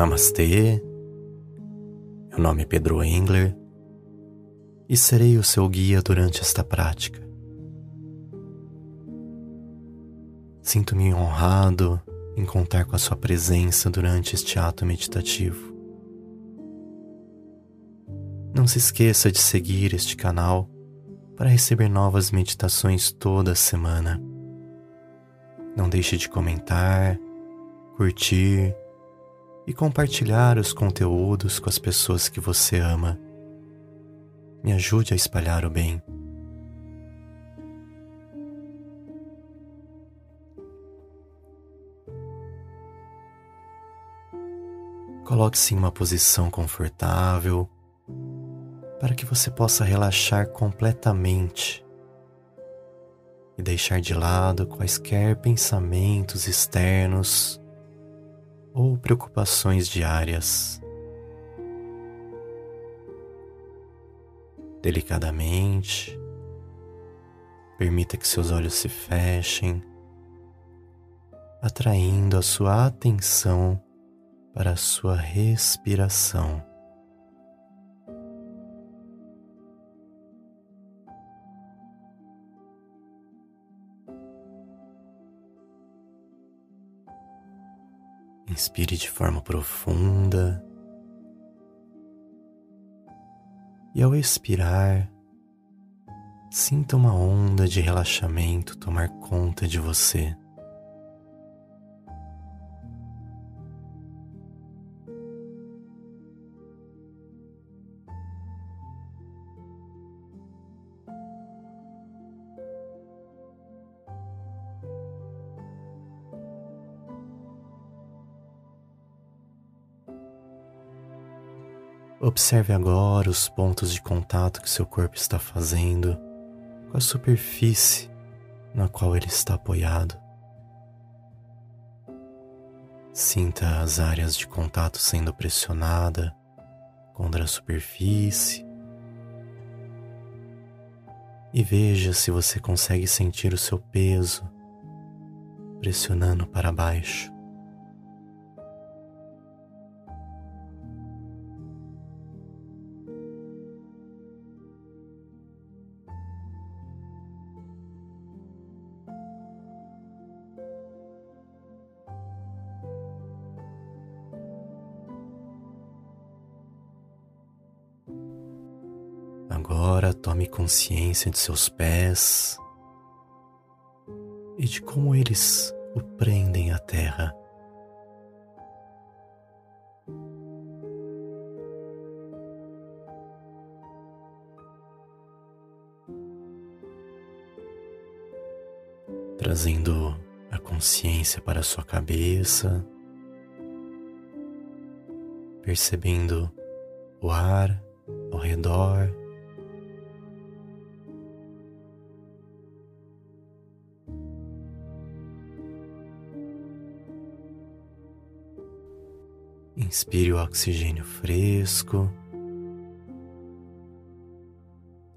Namastê, meu nome é Pedro Engler e serei o seu guia durante esta prática. Sinto-me honrado em contar com a sua presença durante este ato meditativo. Não se esqueça de seguir este canal para receber novas meditações toda semana. Não deixe de comentar, curtir e compartilhar os conteúdos com as pessoas que você ama. Me ajude a espalhar o bem. Coloque-se em uma posição confortável para que você possa relaxar completamente e deixar de lado quaisquer pensamentos externos ou preocupações diárias. Delicadamente, permita que seus olhos se fechem, atraindo a sua atenção para a sua respiração. Inspire de forma profunda. E ao expirar, sinta uma onda de relaxamento tomar conta de você. Observe agora os pontos de contato que seu corpo está fazendo com a superfície na qual ele está apoiado. Sinta as áreas de contato sendo pressionada contra a superfície e veja se você consegue sentir o seu peso pressionando para baixo. Consciência de seus pés e de como eles o prendem à terra. Trazendo a consciência para a sua cabeça, percebendo o ar ao redor Inspire o oxigênio fresco.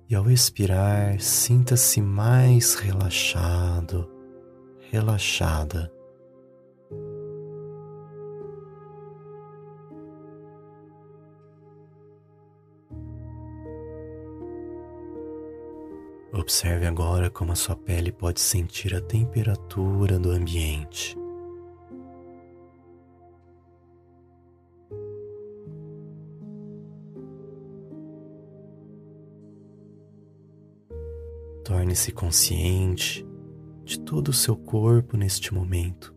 E ao expirar, sinta-se mais relaxado, relaxada. Observe agora como a sua pele pode sentir a temperatura do ambiente. Torne-se consciente de todo o seu corpo neste momento,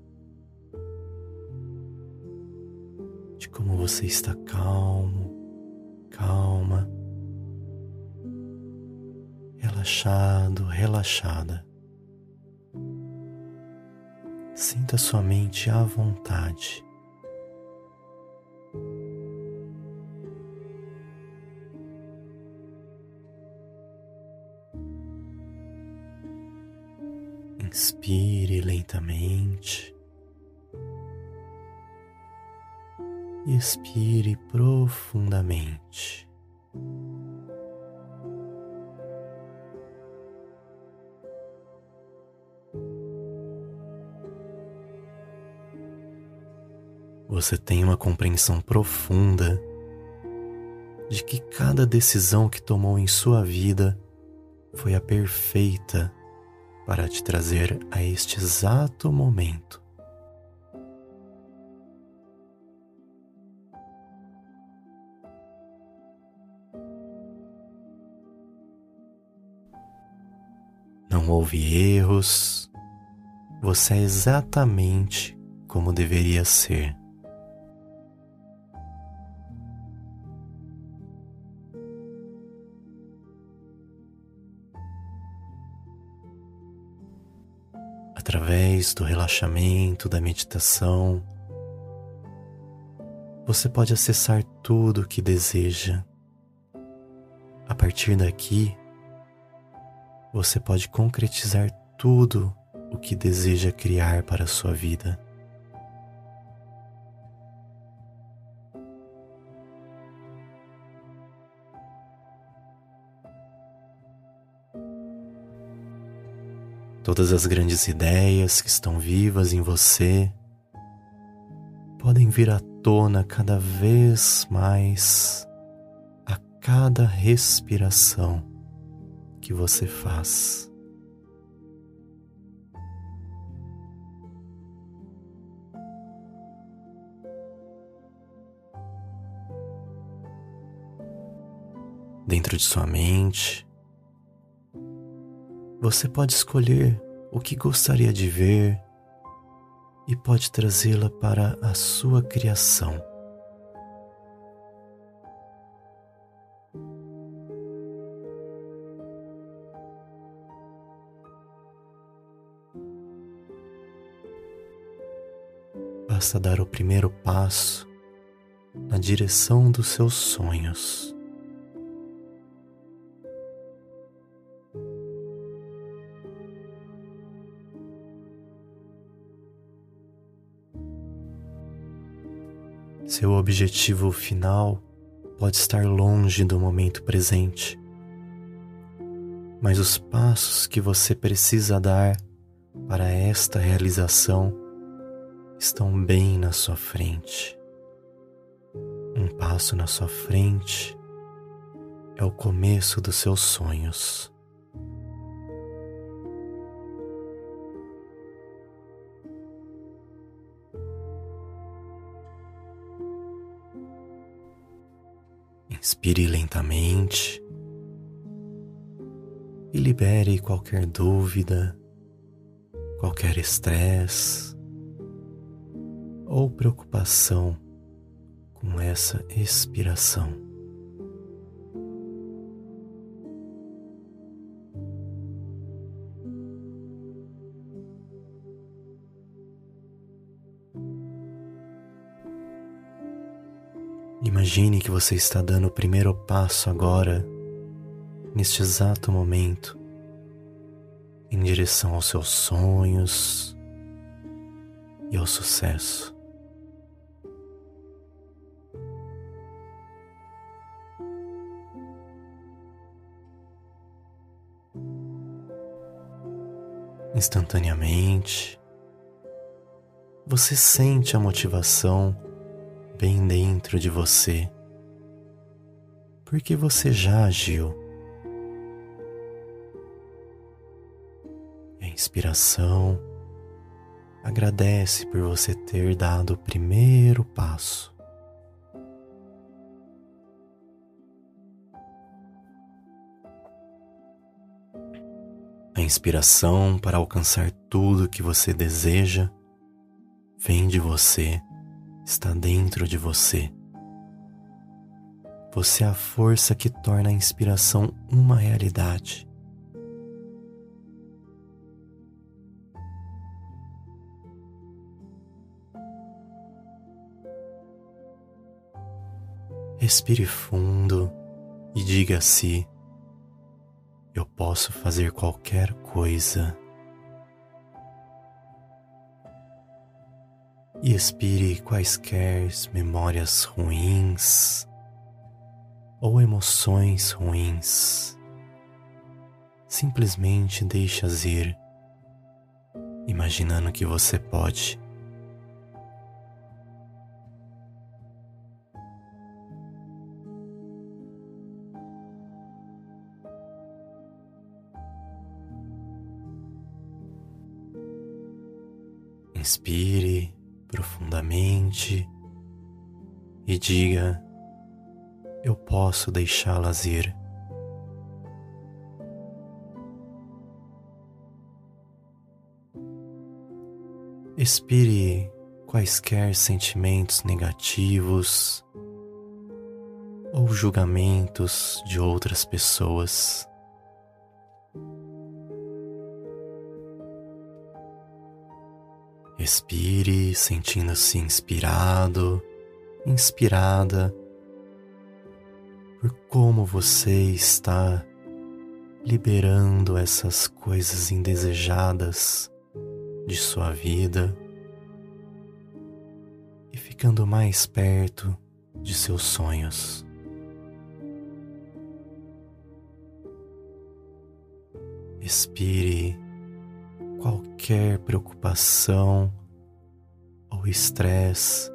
de como você está calmo, calma, relaxado, relaxada. Sinta sua mente à vontade. Inspire lentamente expire profundamente. você tem uma compreensão profunda de que cada decisão que tomou em sua vida foi a perfeita para te trazer a este exato momento. Não houve erros, você é exatamente como deveria ser. Através do relaxamento, da meditação, você pode acessar tudo o que deseja. A partir daqui, você pode concretizar tudo o que deseja criar para a sua vida. Todas as grandes ideias que estão vivas em você podem vir à tona cada vez mais a cada respiração que você faz. Dentro de sua mente, você pode escolher o que gostaria de ver e pode trazê-la para a sua criação. Basta dar o primeiro passo na direção dos seus sonhos. Objetivo final pode estar longe do momento presente, mas os passos que você precisa dar para esta realização estão bem na sua frente. Um passo na sua frente é o começo dos seus sonhos. Inspire lentamente e libere qualquer dúvida, qualquer estresse ou preocupação com essa expiração. Imagine que você está dando o primeiro passo agora, neste exato momento, em direção aos seus sonhos e ao sucesso. Instantaneamente, você sente a motivação bem dentro de você, porque você já agiu. E a inspiração agradece por você ter dado o primeiro passo. A inspiração para alcançar tudo que você deseja vem de você está dentro de você. Você é a força que torna a inspiração uma realidade. Respire fundo e diga a si: Eu posso fazer qualquer coisa. e expire quaisquer memórias ruins ou emoções ruins. Simplesmente deixas ir, imaginando que você pode. Inspire profundamente e diga: Eu posso deixá-las ir. Expire quaisquer sentimentos negativos ou julgamentos de outras pessoas. Respire sentindo-se inspirado, inspirada por como você está liberando essas coisas indesejadas de sua vida e ficando mais perto de seus sonhos. Expire qualquer preocupação ou estresse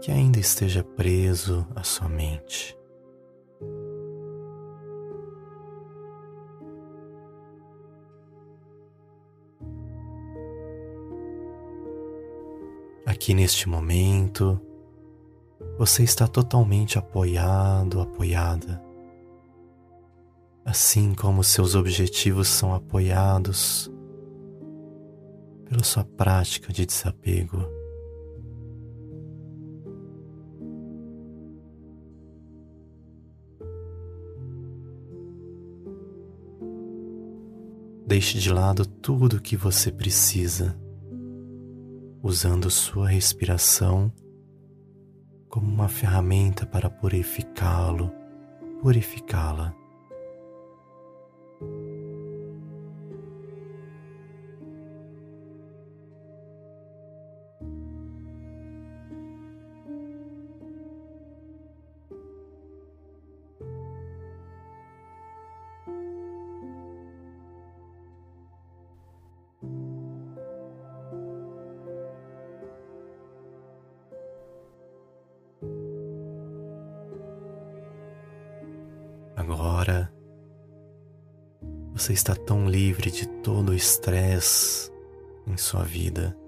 que ainda esteja preso à sua mente. Aqui neste momento, você está totalmente apoiado, apoiada. Assim como seus objetivos são apoiados pela sua prática de desapego. Deixe de lado tudo o que você precisa, usando sua respiração como uma ferramenta para purificá-lo, purificá-la. Agora você está tão livre de todo o estresse em sua vida.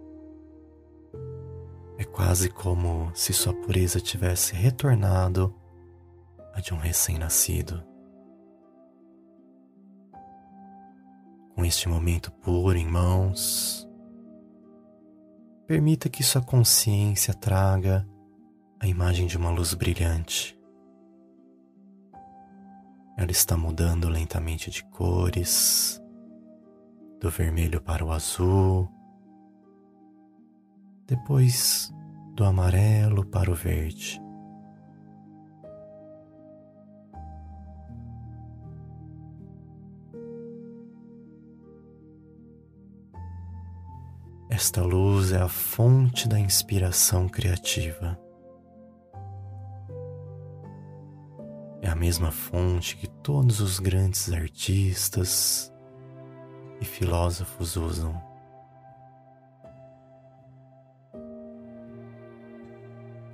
É quase como se sua pureza tivesse retornado a de um recém-nascido. Com este momento puro em mãos, permita que sua consciência traga a imagem de uma luz brilhante ela está mudando lentamente de cores, do vermelho para o azul, depois do amarelo para o verde. Esta luz é a fonte da inspiração criativa. Mesma fonte que todos os grandes artistas e filósofos usam.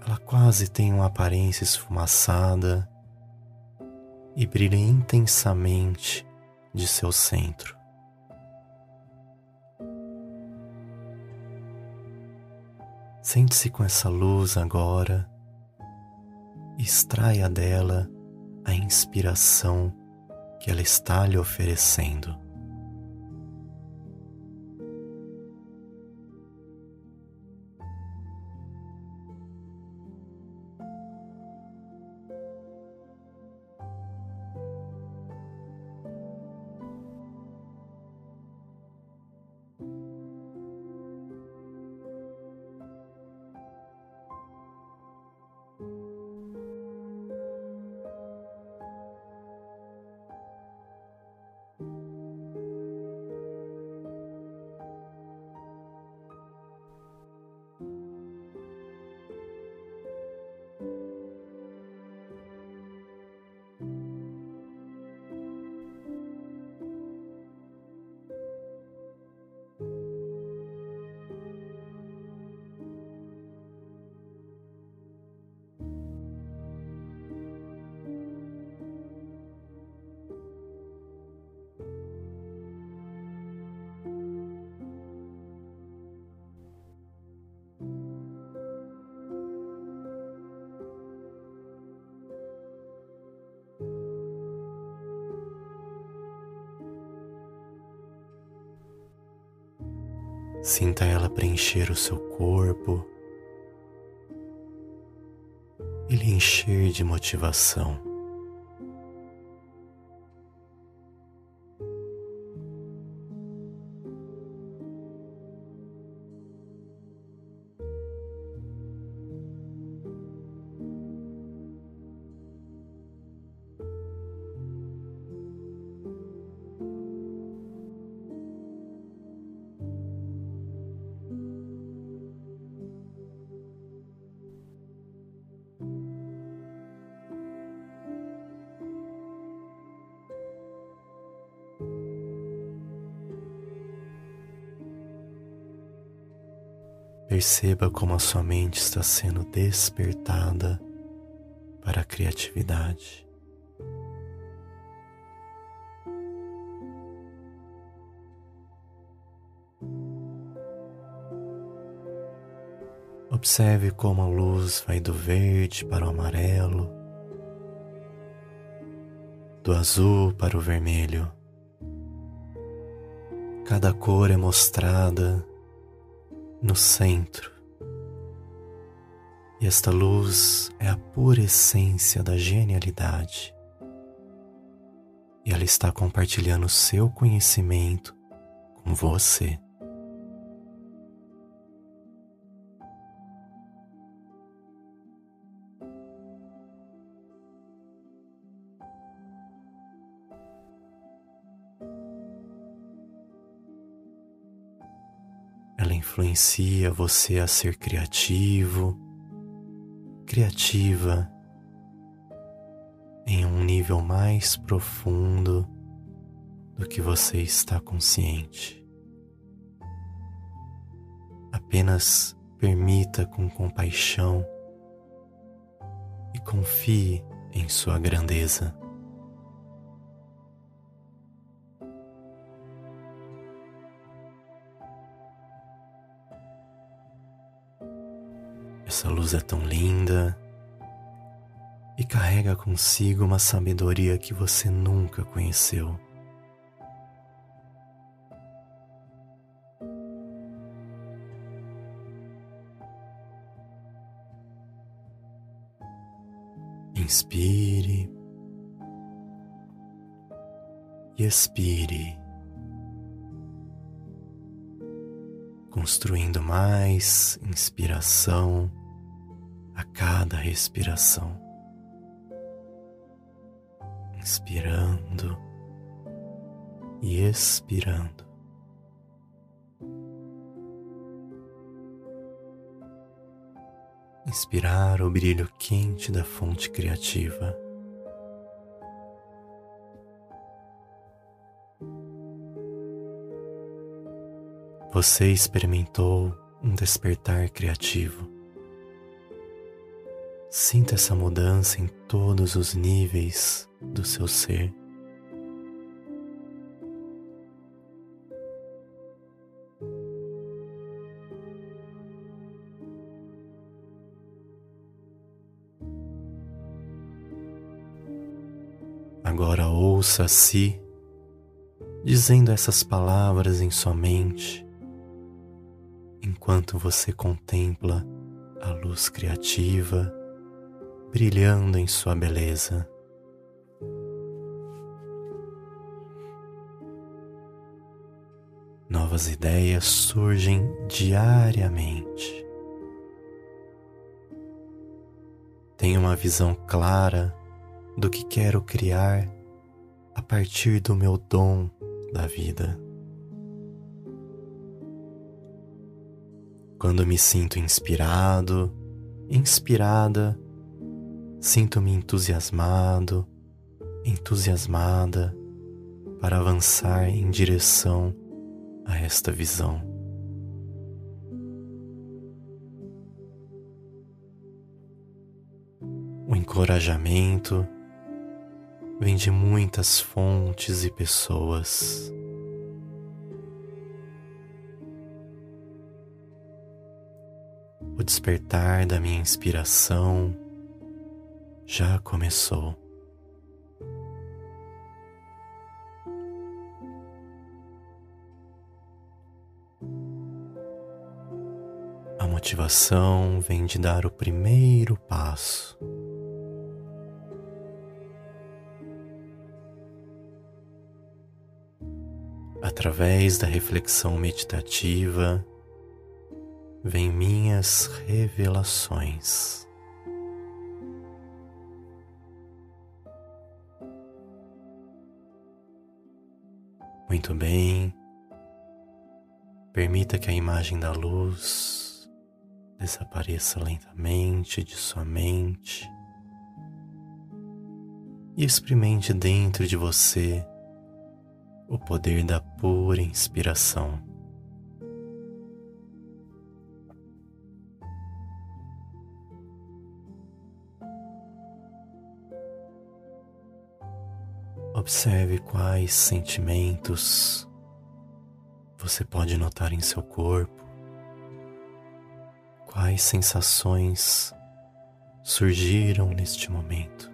Ela quase tem uma aparência esfumaçada e brilha intensamente de seu centro. Sente-se com essa luz agora e extraia dela a inspiração que ela está lhe oferecendo. Sinta ela preencher o seu corpo e lhe encher de motivação. Perceba como a sua mente está sendo despertada para a criatividade. Observe como a luz vai do verde para o amarelo, do azul para o vermelho. Cada cor é mostrada no centro. E esta luz é a pura essência da genialidade. E ela está compartilhando seu conhecimento com você. Influencia você a ser criativo, criativa em um nível mais profundo do que você está consciente. Apenas permita com compaixão e confie em sua grandeza. É tão linda e carrega consigo uma sabedoria que você nunca conheceu. Inspire e expire. construindo mais inspiração a cada respiração. Inspirando e expirando. Inspirar o brilho quente da fonte criativa. Você experimentou um despertar criativo. Sinta essa mudança em todos os níveis do seu ser. Agora ouça-se dizendo essas palavras em sua mente, enquanto você contempla a luz criativa brilhando em sua beleza. Novas ideias surgem diariamente. Tenho uma visão clara do que quero criar a partir do meu dom da vida. Quando me sinto inspirado, inspirada, Sinto-me entusiasmado, entusiasmada para avançar em direção a esta visão. O encorajamento vem de muitas fontes e pessoas. O despertar da minha inspiração já começou. A motivação vem de dar o primeiro passo. Através da reflexão meditativa, vem minhas revelações. Muito bem, permita que a imagem da luz desapareça lentamente de sua mente e experimente dentro de você o poder da pura inspiração. Observe quais sentimentos você pode notar em seu corpo, quais sensações surgiram neste momento.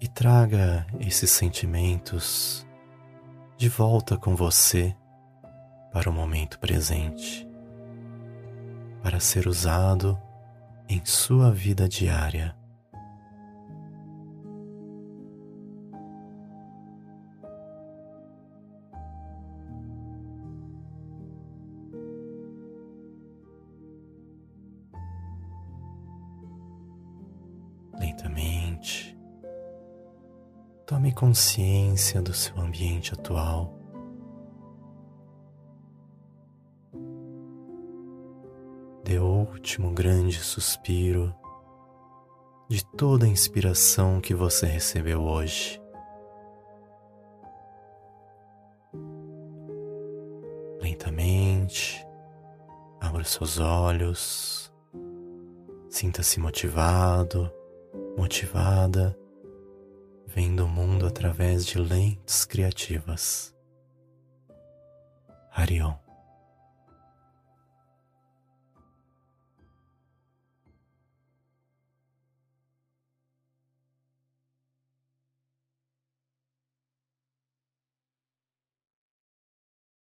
e traga esses sentimentos de volta com você para o momento presente, para ser usado em sua vida diária. Consciência do seu ambiente atual. Dê o último grande suspiro de toda a inspiração que você recebeu hoje. Lentamente, abra seus olhos, sinta-se motivado, motivada vendo o mundo através de lentes criativas. Arion.